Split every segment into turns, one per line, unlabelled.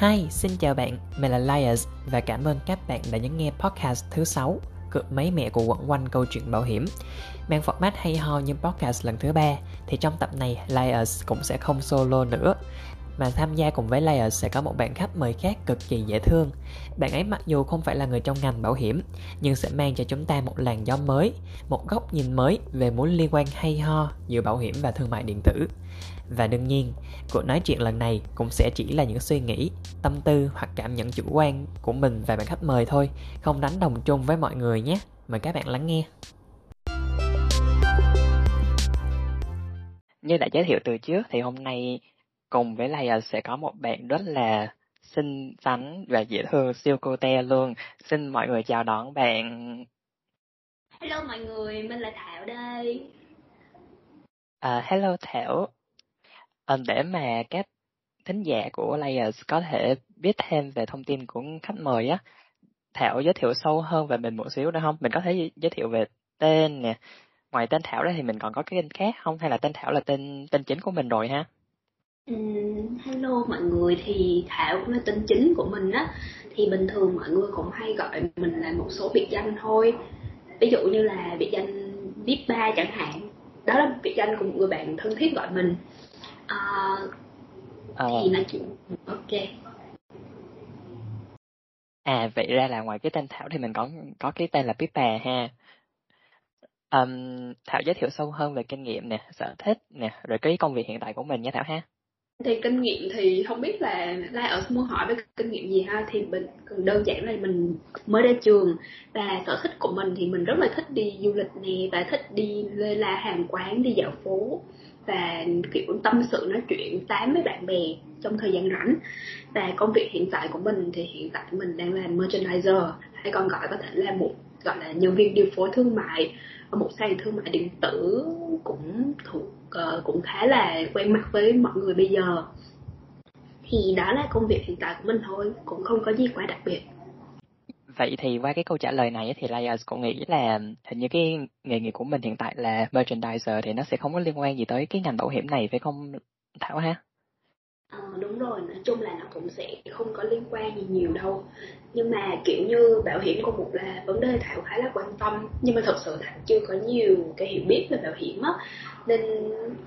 Hi, xin chào bạn, mình là Lias và cảm ơn các bạn đã nhấn nghe podcast thứ 6 Cực mấy mẹ của quẩn quanh câu chuyện bảo hiểm Mang format hay ho như podcast lần thứ ba thì trong tập này Lias cũng sẽ không solo nữa mà tham gia cùng với Layer sẽ có một bạn khách mời khác cực kỳ dễ thương. Bạn ấy mặc dù không phải là người trong ngành bảo hiểm, nhưng sẽ mang cho chúng ta một làn gió mới, một góc nhìn mới về mối liên quan hay ho giữa bảo hiểm và thương mại điện tử. Và đương nhiên, cuộc nói chuyện lần này cũng sẽ chỉ là những suy nghĩ, tâm tư hoặc cảm nhận chủ quan của mình và bạn khách mời thôi, không đánh đồng chung với mọi người nhé. Mời các bạn lắng nghe. Như đã giới thiệu từ trước thì hôm nay cùng với lại sẽ có một bạn rất là xinh xắn và dễ thương siêu cô te luôn. Xin mọi người chào đón bạn.
Hello mọi người, mình là Thảo đây.
À, hello Thảo. Để mà các thính giả của Layers có thể biết thêm về thông tin của khách mời á, Thảo giới thiệu sâu hơn về mình một xíu được không? Mình có thể giới thiệu về tên nè. Ngoài tên Thảo ra thì mình còn có cái tên khác không? Hay là tên Thảo là tên tên chính của mình rồi ha?
hello mọi người thì Thảo cũng là tên chính của mình á thì bình thường mọi người cũng hay gọi mình là một số biệt danh thôi ví dụ như là biệt danh VIP ba chẳng hạn đó là biệt danh của một người bạn thân thiết gọi mình à, à. thì nói chuyện. Ok.
À vậy ra là ngoài cái tên Thảo thì mình có có cái tên là Pippa ha. Um, Thảo giới thiệu sâu hơn về kinh nghiệm nè sở thích nè rồi cái công việc hiện tại của mình nha Thảo ha.
Thì kinh nghiệm thì không biết là lai ở muốn hỏi về kinh nghiệm gì ha? Thì mình đơn giản là mình mới ra trường và sở thích của mình thì mình rất là thích đi du lịch nè và thích đi lê la hàng quán đi dạo phố và kiểu tâm sự nói chuyện tám với bạn bè trong thời gian rảnh. Và công việc hiện tại của mình thì hiện tại mình đang làm merchandiser hay còn gọi có thể là một gọi là nhân viên điều phối thương mại. Ở một sàn thương mại điện tử cũng thuộc uh, cũng khá là quen mặt với mọi người bây giờ. Thì đó là công việc hiện tại của mình thôi cũng không có gì quá đặc biệt
vậy thì qua cái câu trả lời này thì Lias cũng nghĩ là hình như cái nghề nghiệp của mình hiện tại là merchandiser thì nó sẽ không có liên quan gì tới cái ngành bảo hiểm này phải không Thảo ha?
Ờ, đúng rồi, nói chung là nó cũng sẽ không có liên quan gì nhiều đâu. Nhưng mà kiểu như bảo hiểm của một là vấn đề Thảo khá là quan tâm. Nhưng mà thật sự Thảo chưa có nhiều cái hiểu biết về bảo hiểm á. Nên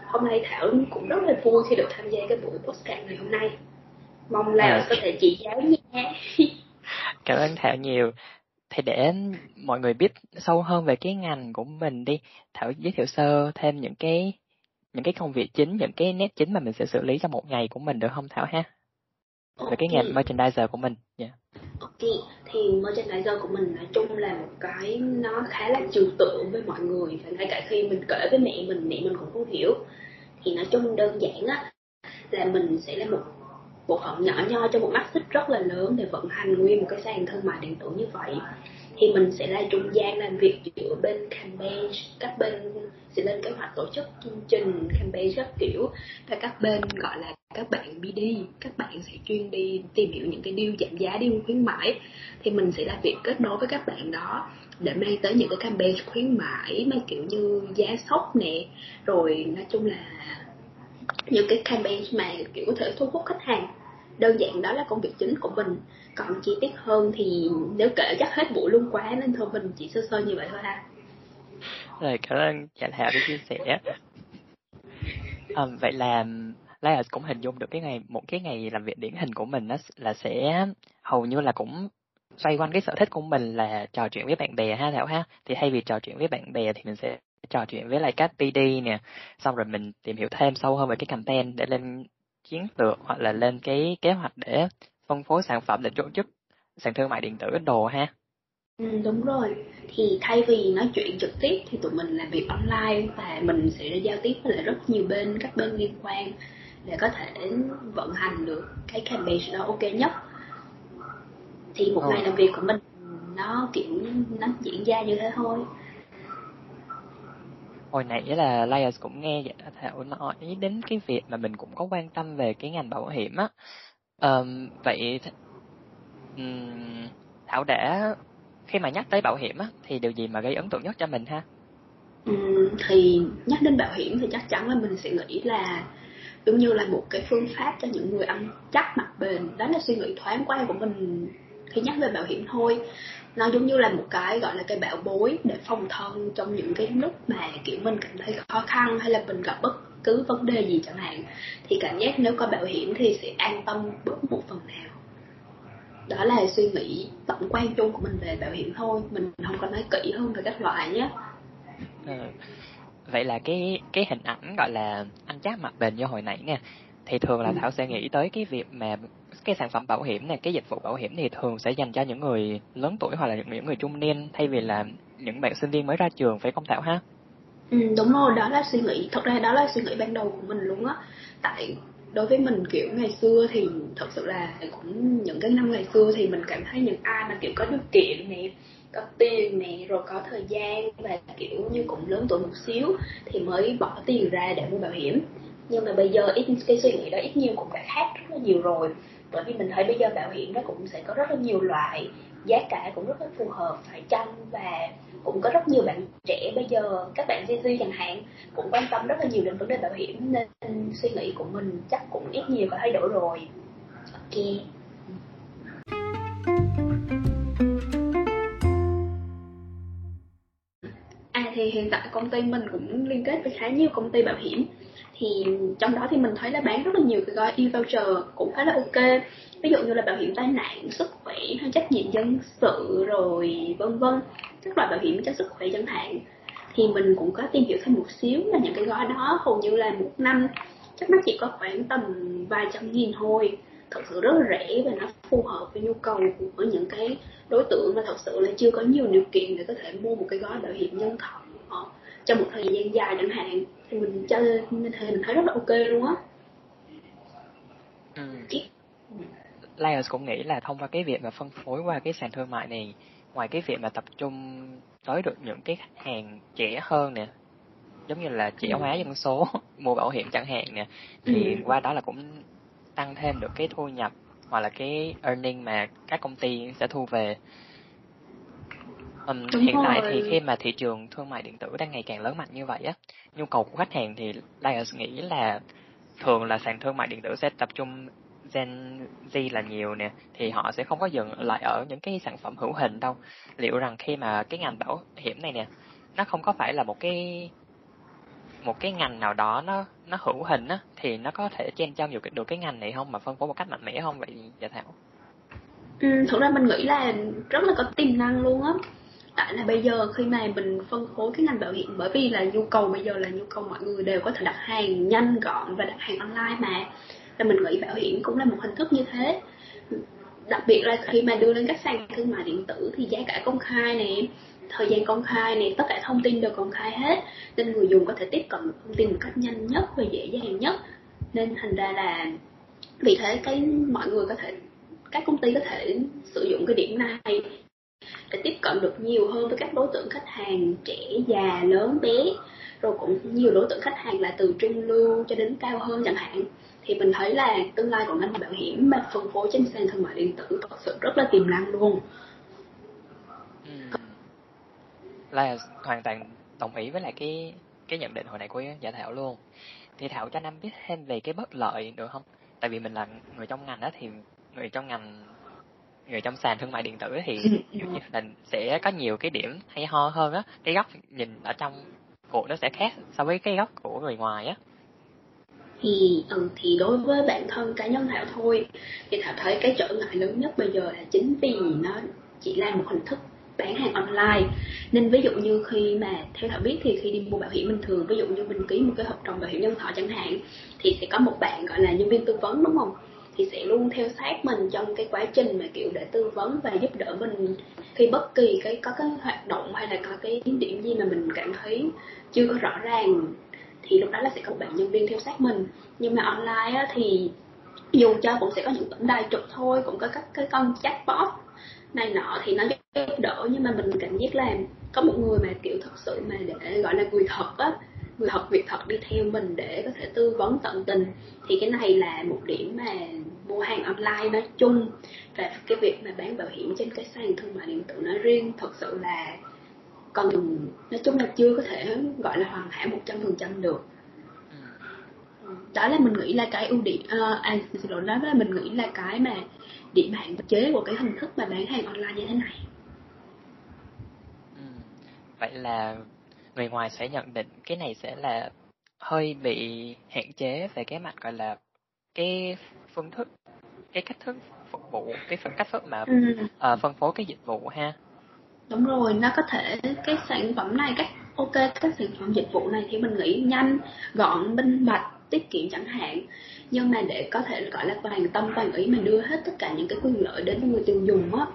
hôm nay Thảo cũng rất là vui khi được tham gia cái buổi podcast ngày hôm nay. Mong là à. có thể chỉ giáo nha
Cảm ơn Thảo nhiều thì để mọi người biết sâu hơn về cái ngành của mình đi Thảo giới thiệu sơ thêm những cái những cái công việc chính, những cái nét chính mà mình sẽ xử lý trong một ngày của mình được không Thảo ha? Về cái ngành merchandiser của mình. Yeah.
Dạ. Ok, thì merchandiser của mình nói chung là một cái nó khá là trừu tượng với mọi người và ngay cả khi mình kể với mẹ mình, mẹ mình cũng không hiểu. Thì nói chung đơn giản á là mình sẽ là một bộ phận nhỏ nho cho một mắt xích rất là lớn để vận hành nguyên một cái sàn thương mại điện tử như vậy. Thì mình sẽ là trung gian làm việc giữa bên campaign các bên sẽ lên kế hoạch tổ chức chương trình campaign các kiểu. Và các bên gọi là các bạn BD các bạn sẽ chuyên đi tìm hiểu những cái deal giảm giá, deal khuyến mãi. Thì mình sẽ làm việc kết nối với các bạn đó để mang tới những cái campaign khuyến mãi mang kiểu như giá sốc nè. Rồi nói chung là những cái campaign mà kiểu có thể thu hút khách hàng đơn giản đó là công việc chính của mình. Còn chi tiết hơn thì nếu kể chắc hết buổi luôn quá nên thôi mình chỉ sơ sơ như vậy thôi ha.
Rồi cảm ơn chị thảo đã chia sẻ. À, vậy là Lai cũng hình dung được cái ngày một cái ngày làm việc điển hình của mình đó là sẽ hầu như là cũng xoay quanh cái sở thích của mình là trò chuyện với bạn bè ha Thảo ha. Thì thay vì trò chuyện với bạn bè thì mình sẽ trò chuyện với lại các PD nè. Xong rồi mình tìm hiểu thêm sâu hơn về cái campaign để lên chiến lược hoặc là lên cái kế hoạch để phân phối sản phẩm để tổ chức sàn thương mại điện tử đồ ha?
Ừ, đúng rồi. Thì thay vì nói chuyện trực tiếp thì tụi mình làm việc online và mình sẽ giao tiếp với lại rất nhiều bên các bên liên quan để có thể vận hành được cái campaign đó ok nhất. Thì một ừ. ngày làm việc của mình nó kiểu nó diễn ra như thế thôi
hồi nãy là layers cũng nghe Thảo nói đến cái việc mà mình cũng có quan tâm về cái ngành bảo hiểm á. Um, vậy um, Thảo đã khi mà nhắc tới bảo hiểm á thì điều gì mà gây ấn tượng nhất cho mình ha?
Um, thì nhắc đến bảo hiểm thì chắc chắn là mình sẽ nghĩ là giống như là một cái phương pháp cho những người ăn chắc mặt bền. Đó là suy nghĩ thoáng qua của mình khi nhắc về bảo hiểm thôi nó giống như là một cái gọi là cái bảo bối để phòng thân trong những cái lúc mà kiểu mình cảm thấy khó khăn hay là mình gặp bất cứ vấn đề gì chẳng hạn. Thì cảm giác nếu có bảo hiểm thì sẽ an tâm bớt một phần nào. Đó là suy nghĩ tổng quan chung của mình về bảo hiểm thôi. Mình không có nói kỹ hơn về các loại nhé.
Ừ. vậy là cái cái hình ảnh gọi là ăn chắc mặt bền như hồi nãy nha. Thì thường là ừ. thảo sẽ nghĩ tới cái việc mà cái sản phẩm bảo hiểm này cái dịch vụ bảo hiểm thì thường sẽ dành cho những người lớn tuổi hoặc là những, những người trung niên thay vì là những bạn sinh viên mới ra trường phải không thảo ha?
Ừ, đúng rồi đó là suy nghĩ thật ra đó là suy nghĩ ban đầu của mình luôn á. Tại đối với mình kiểu ngày xưa thì thật sự là cũng những cái năm ngày xưa thì mình cảm thấy những ai mà kiểu có điều kiện nè có tiền nè rồi có thời gian và kiểu như cũng lớn tuổi một xíu thì mới bỏ tiền ra để mua bảo hiểm. Nhưng mà bây giờ ít cái suy nghĩ đó ít nhiều cũng đã khác rất là nhiều rồi bởi vì mình thấy bây giờ bảo hiểm nó cũng sẽ có rất là nhiều loại, giá cả cũng rất là phù hợp, phải chăng? Và cũng có rất nhiều bạn trẻ bây giờ, các bạn Gen Z chẳng hạn, cũng quan tâm rất là nhiều đến vấn đề bảo hiểm, nên suy nghĩ của mình chắc cũng ít nhiều có thay đổi rồi. Ok. À thì hiện tại công ty mình cũng liên kết với khá nhiều công ty bảo hiểm thì trong đó thì mình thấy là bán rất là nhiều cái gói e-voucher cũng khá là ok. Ví dụ như là bảo hiểm tai nạn, sức khỏe hay trách nhiệm dân sự rồi vân vân, các loại bảo hiểm cho sức khỏe chẳng hạn. Thì mình cũng có tìm hiểu thêm một xíu là những cái gói đó hầu như là một năm chắc nó chỉ có khoảng tầm vài trăm nghìn thôi. Thật sự rất là rẻ và nó phù hợp với nhu cầu của những cái đối tượng mà thật sự là chưa có nhiều điều kiện để có thể mua một cái gói bảo hiểm nhân thọ trong một thời gian dài chẳng hạn thì mình cho nên thì mình thấy rất là ok luôn á ừ.
Lions cũng nghĩ là thông qua cái việc mà phân phối qua cái sàn thương mại này ngoài cái việc mà tập trung tới được những cái khách hàng trẻ hơn nè giống như là trẻ ừ. hóa dân số mua bảo hiểm chẳng hạn nè thì ừ. qua đó là cũng tăng thêm được cái thu nhập hoặc là cái earning mà các công ty sẽ thu về Um, hiện rồi. tại thì khi mà thị trường thương mại điện tử đang ngày càng lớn mạnh như vậy á, nhu cầu của khách hàng thì Lions nghĩ là thường là sàn thương mại điện tử sẽ tập trung Gen Z là nhiều nè, thì họ sẽ không có dừng lại ở những cái sản phẩm hữu hình đâu. Liệu rằng khi mà cái ngành bảo hiểm này nè, nó không có phải là một cái một cái ngành nào đó nó nó hữu hình á thì nó có thể chen trong được được cái ngành này không mà phân phối một cách mạnh mẽ không vậy dạ thảo
ừ, thực ra mình nghĩ là rất là có tiềm năng luôn á tại là bây giờ khi mà mình phân phối cái ngành bảo hiểm, bởi vì là nhu cầu bây giờ là nhu cầu mọi người đều có thể đặt hàng nhanh, gọn và đặt hàng online mà. Là mình nghĩ bảo hiểm cũng là một hình thức như thế. Đặc biệt là khi mà đưa lên các sàn thương mại điện tử thì giá cả công khai này thời gian công khai này tất cả thông tin đều công khai hết. Nên người dùng có thể tiếp cận thông tin một cách nhanh nhất và dễ dàng nhất. Nên thành ra là vì thế cái mọi người có thể, các công ty có thể sử dụng cái điểm này để tiếp cận được nhiều hơn với các đối tượng khách hàng trẻ, già, lớn, bé. Rồi cũng nhiều đối tượng khách hàng là từ trung lưu cho đến cao hơn chẳng hạn. Thì mình thấy là tương lai của ngành bảo hiểm mà phân phối trên sàn thương mại điện tử thật sự rất là tiềm năng luôn.
Ừ. là hoàn toàn đồng ý với lại cái cái nhận định hồi nãy của giả thảo luôn. Thì thảo cho năm biết thêm về cái bất lợi được không? Tại vì mình là người trong ngành đó thì người trong ngành người trong sàn thương mại điện tử thì như là sẽ có nhiều cái điểm hay ho hơn á. Cái góc nhìn ở trong cuộc nó sẽ khác so với cái góc của người ngoài á.
Thì ừ, thì đối với bản thân cá nhân thảo thôi thì thảo thấy cái trở ngại lớn nhất bây giờ là chính vì nó chỉ là một hình thức bán hàng online. Nên ví dụ như khi mà theo thảo biết thì khi đi mua bảo hiểm bình thường ví dụ như mình ký một cái hợp đồng bảo hiểm nhân thọ chẳng hạn thì sẽ có một bạn gọi là nhân viên tư vấn đúng không thì sẽ luôn theo sát mình trong cái quá trình mà kiểu để tư vấn và giúp đỡ mình khi bất kỳ cái có cái hoạt động hay là có cái điểm gì mà mình cảm thấy chưa có rõ ràng thì lúc đó là sẽ có bạn nhân viên theo sát mình. Nhưng mà online á, thì dù cho cũng sẽ có những tổng đài trực thôi cũng có các cái con chatbot này nọ thì nó giúp đỡ nhưng mà mình cảm giác là có một người mà kiểu thật sự mà để gọi là người thật á người thật việc thật đi theo mình để có thể tư vấn tận tình thì cái này là một điểm mà mua hàng online nói chung và cái việc mà bán bảo hiểm trên cái sàn thương mại điện tử nói riêng thật sự là còn nói chung là chưa có thể gọi là hoàn hảo một trăm phần trăm được đó là mình nghĩ là cái ưu điểm uh, à xin lỗi đó là mình nghĩ là cái mà điểm hạn chế của cái hình thức mà bán hàng online như thế này
ừ. vậy là người ngoài sẽ nhận định cái này sẽ là hơi bị hạn chế về cái mặt gọi là cái phương thức cái cách thức phục vụ cái phần cách thức mà ừ. uh, phân phối cái dịch vụ ha.
Đúng rồi nó có thể cái sản phẩm này các ok các sản phẩm dịch vụ này thì mình nghĩ nhanh gọn minh bạch tiết kiệm chẳng hạn. Nhưng mà để có thể gọi là toàn tâm toàn ý mà đưa hết tất cả những cái quyền lợi đến người tiêu dùng á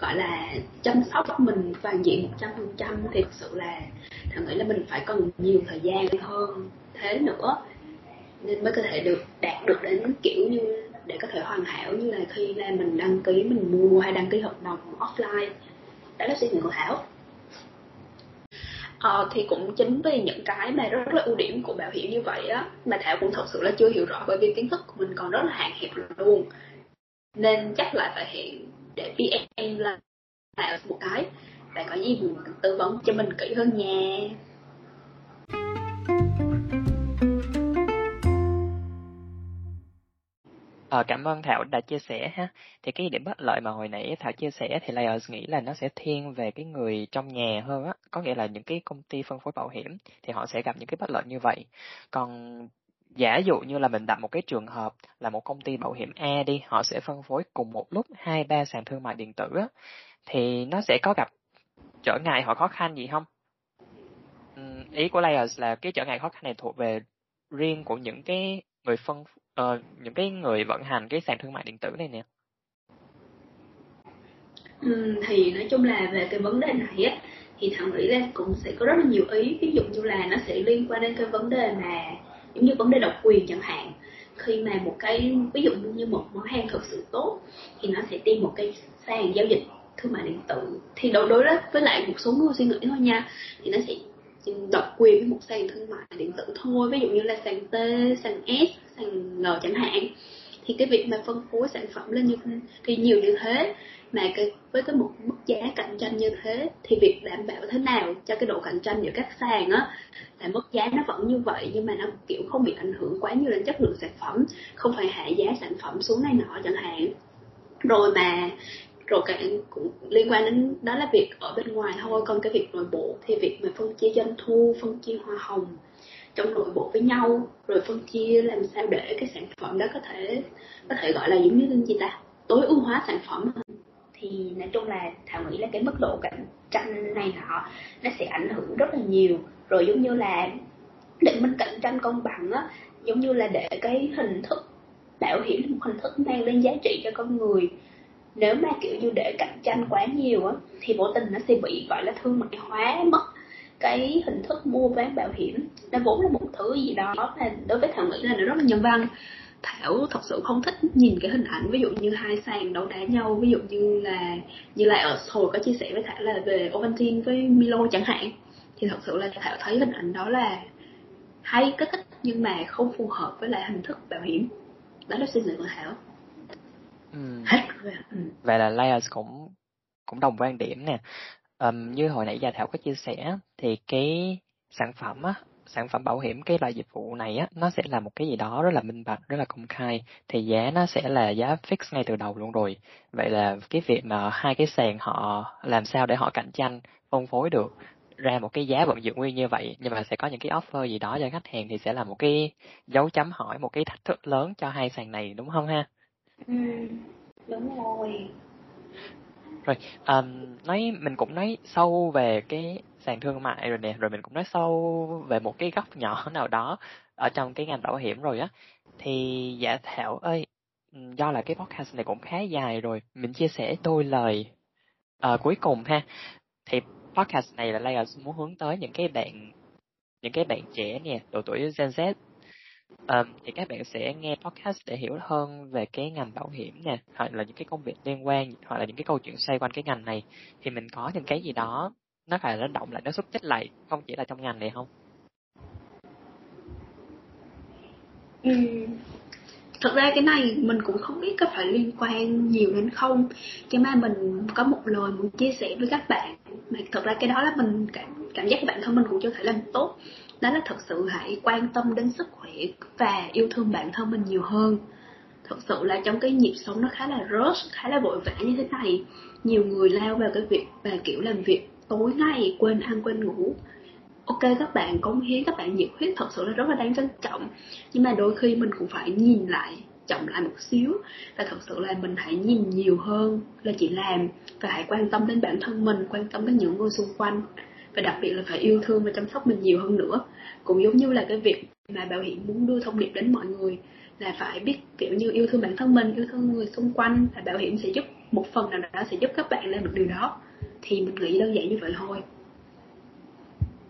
gọi là chăm sóc mình toàn diện một trăm phần trăm thì thực sự là thằng nghĩ là mình phải cần nhiều thời gian hơn thế nữa nên mới có thể được đạt được đến kiểu như để có thể hoàn hảo như là khi là mình đăng ký mình mua hay đăng ký hợp đồng offline. Đó là suy nghĩ của thảo. Ờ, thì cũng chính vì những cái mà rất là ưu điểm của bảo hiểm như vậy á mà thảo cũng thật sự là chưa hiểu rõ bởi vì kiến thức của mình còn rất là hạn hẹp luôn. Nên chắc là phải hiện để pm là một cái. Và có gì mình tư vấn cho mình kỹ hơn nha.
Ờ, cảm ơn Thảo đã chia sẻ ha. Thì cái điểm bất lợi mà hồi nãy Thảo chia sẻ thì Layers nghĩ là nó sẽ thiên về cái người trong nhà hơn á. Có nghĩa là những cái công ty phân phối bảo hiểm thì họ sẽ gặp những cái bất lợi như vậy. Còn giả dụ như là mình đặt một cái trường hợp là một công ty bảo hiểm A đi, họ sẽ phân phối cùng một lúc hai ba sàn thương mại điện tử á, thì nó sẽ có gặp trở ngại hoặc khó khăn gì không? Ừ, ý của Layers là cái trở ngại khó khăn này thuộc về riêng của những cái người phân uh, những cái người vận hành cái sàn thương mại điện tử này nè.
Ừ, thì nói chung là về cái vấn đề này á thì thằng nghĩ là cũng sẽ có rất là nhiều ý. Ví dụ như là nó sẽ liên quan đến cái vấn đề mà giống như vấn đề độc quyền chẳng hạn. Khi mà một cái ví dụ như một món hàng thực sự tốt thì nó sẽ tìm một cái sàn giao dịch thương mại điện tử. Thì đối đối với lại một số người suy nghĩ thôi nha thì nó sẽ độc quyền với một sàn thương mại điện tử thôi ví dụ như là sàn T, sàn S, sàn N chẳng hạn. Thì cái việc mà phân phối sản phẩm lên như thì nhiều như thế mà cái với cái một mức giá cạnh tranh như thế thì việc đảm bảo thế nào cho cái độ cạnh tranh giữa các sàn á là mức giá nó vẫn như vậy nhưng mà nó kiểu không bị ảnh hưởng quá nhiều đến chất lượng sản phẩm không phải hạ giá sản phẩm xuống này nọ chẳng hạn. Rồi mà rồi cái cũng liên quan đến, đó là việc ở bên ngoài thôi. Còn cái việc nội bộ thì việc mà phân chia doanh thu, phân chia hoa hồng trong nội bộ với nhau, rồi phân chia làm sao để cái sản phẩm đó có thể có thể gọi là giống như gì ta? Tối ưu hóa sản phẩm. Thì nói chung là thảo nghĩ là cái mức độ cạnh tranh này nọ, nó sẽ ảnh hưởng rất là nhiều. Rồi giống như là để mình cạnh tranh công bằng á, giống như là để cái hình thức, bảo hiểm một hình thức mang lên giá trị cho con người nếu mà, kiểu như, để cạnh tranh quá nhiều á, thì vô tình nó sẽ bị, gọi là, thương mại hóa mất cái hình thức mua bán bảo hiểm. Nó vốn là một thứ gì đó mà đối với thảo nghĩ là nó rất là nhân văn. Thảo thật sự không thích nhìn cái hình ảnh, ví dụ như hai sàn đấu đá nhau, ví dụ như là như là ở hồi có chia sẻ với thảo là về Ovaltine với Milo chẳng hạn, thì thật sự là thảo thấy hình ảnh đó là hay có thích nhưng mà không phù hợp với lại hình thức bảo hiểm. Đó là suy nghĩ của thảo.
Ừ. Hết. Ừ. Vậy là Layers cũng cũng đồng quan điểm nè. Um, như hồi nãy giờ Thảo có chia sẻ thì cái sản phẩm á, sản phẩm bảo hiểm cái loại dịch vụ này á, nó sẽ là một cái gì đó rất là minh bạch, rất là công khai. Thì giá nó sẽ là giá fix ngay từ đầu luôn rồi. Vậy là cái việc mà hai cái sàn họ làm sao để họ cạnh tranh, phân phối được ra một cái giá vẫn giữ nguyên như vậy nhưng mà sẽ có những cái offer gì đó cho khách hàng thì sẽ là một cái dấu chấm hỏi một cái thách thức lớn cho hai sàn này đúng không ha?
Ừ, đúng rồi.
Rồi, um, nói mình cũng nói sâu về cái sàn thương mại rồi nè, rồi mình cũng nói sâu về một cái góc nhỏ nào đó ở trong cái ngành bảo hiểm rồi á. Thì dạ Thảo ơi, do là cái podcast này cũng khá dài rồi, mình chia sẻ đôi lời uh, cuối cùng ha. Thì podcast này là Layers muốn hướng tới những cái bạn những cái bạn trẻ nè, độ tuổi Gen Z Um, thì các bạn sẽ nghe podcast để hiểu hơn về cái ngành bảo hiểm nè, hoặc là những cái công việc liên quan, hoặc là những cái câu chuyện xoay quanh cái ngành này. Thì mình có những cái gì đó nó phải nó động lại, nó xúc tích lại, không chỉ là trong ngành này không?
Ừ. Thật ra cái này mình cũng không biết có phải liên quan nhiều đến không Nhưng mà mình có một lời muốn chia sẻ với các bạn Mà thật ra cái đó là mình cảm, cảm giác bản thân mình cũng chưa thể làm tốt đó là thật sự hãy quan tâm đến sức khỏe và yêu thương bản thân mình nhiều hơn. Thật sự là trong cái nhịp sống nó khá là rush, khá là vội vã như thế này. Nhiều người lao vào cái việc và kiểu, làm việc tối ngày, quên ăn, quên ngủ. Ok, các bạn cống hiến các bạn nhiệt huyết thật sự là rất là đáng trân trọng. Nhưng mà đôi khi mình cũng phải nhìn lại, chậm lại một xíu. Và thật sự là mình hãy nhìn nhiều hơn là chỉ làm. Và hãy quan tâm đến bản thân mình, quan tâm đến những người xung quanh và đặc biệt là phải yêu thương và chăm sóc mình nhiều hơn nữa. Cũng giống như là cái việc mà bảo hiểm muốn đưa thông điệp đến mọi người là phải biết, kiểu như, yêu thương bản thân mình, yêu thương người xung quanh và bảo hiểm sẽ giúp, một phần nào đó sẽ giúp các bạn làm được điều đó. Thì mình nghĩ đơn giản như vậy thôi.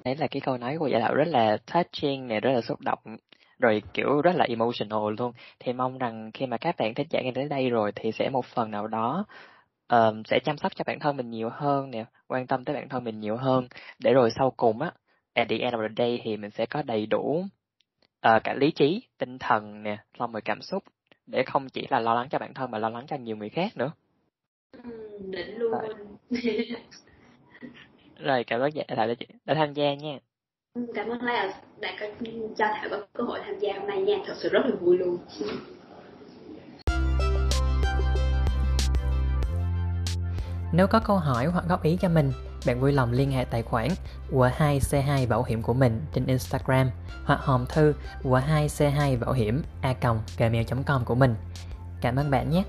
Đấy là cái câu nói của giả đạo rất là touching này rất là xúc động, rồi, kiểu, rất là emotional luôn. Thì mong rằng khi mà các bạn thích giải nghe đến đây rồi thì sẽ một phần nào đó um, sẽ chăm sóc cho bản thân mình nhiều hơn nè quan tâm tới bản thân mình nhiều hơn. Để rồi sau cùng á at the end of the day thì mình sẽ có đầy đủ uh, cả lý trí tinh thần nè xong rồi cảm xúc để không chỉ là lo lắng cho bản thân mà lo lắng cho nhiều người khác nữa.
Ừ, đỉnh luôn
rồi. cảm ơn thảo đã, đã tham gia nha.
Cảm ơn là đã có cho thảo có cơ hội tham gia hôm nay nha. Thật sự rất là vui luôn
Nếu có câu hỏi hoặc góp ý cho mình, bạn vui lòng liên hệ tài khoản của2C2 Bảo hiểm của mình trên Instagram hoặc hòm thư của2C2 Bảo hiểm a gmail.com của mình. Cảm ơn bạn nhé!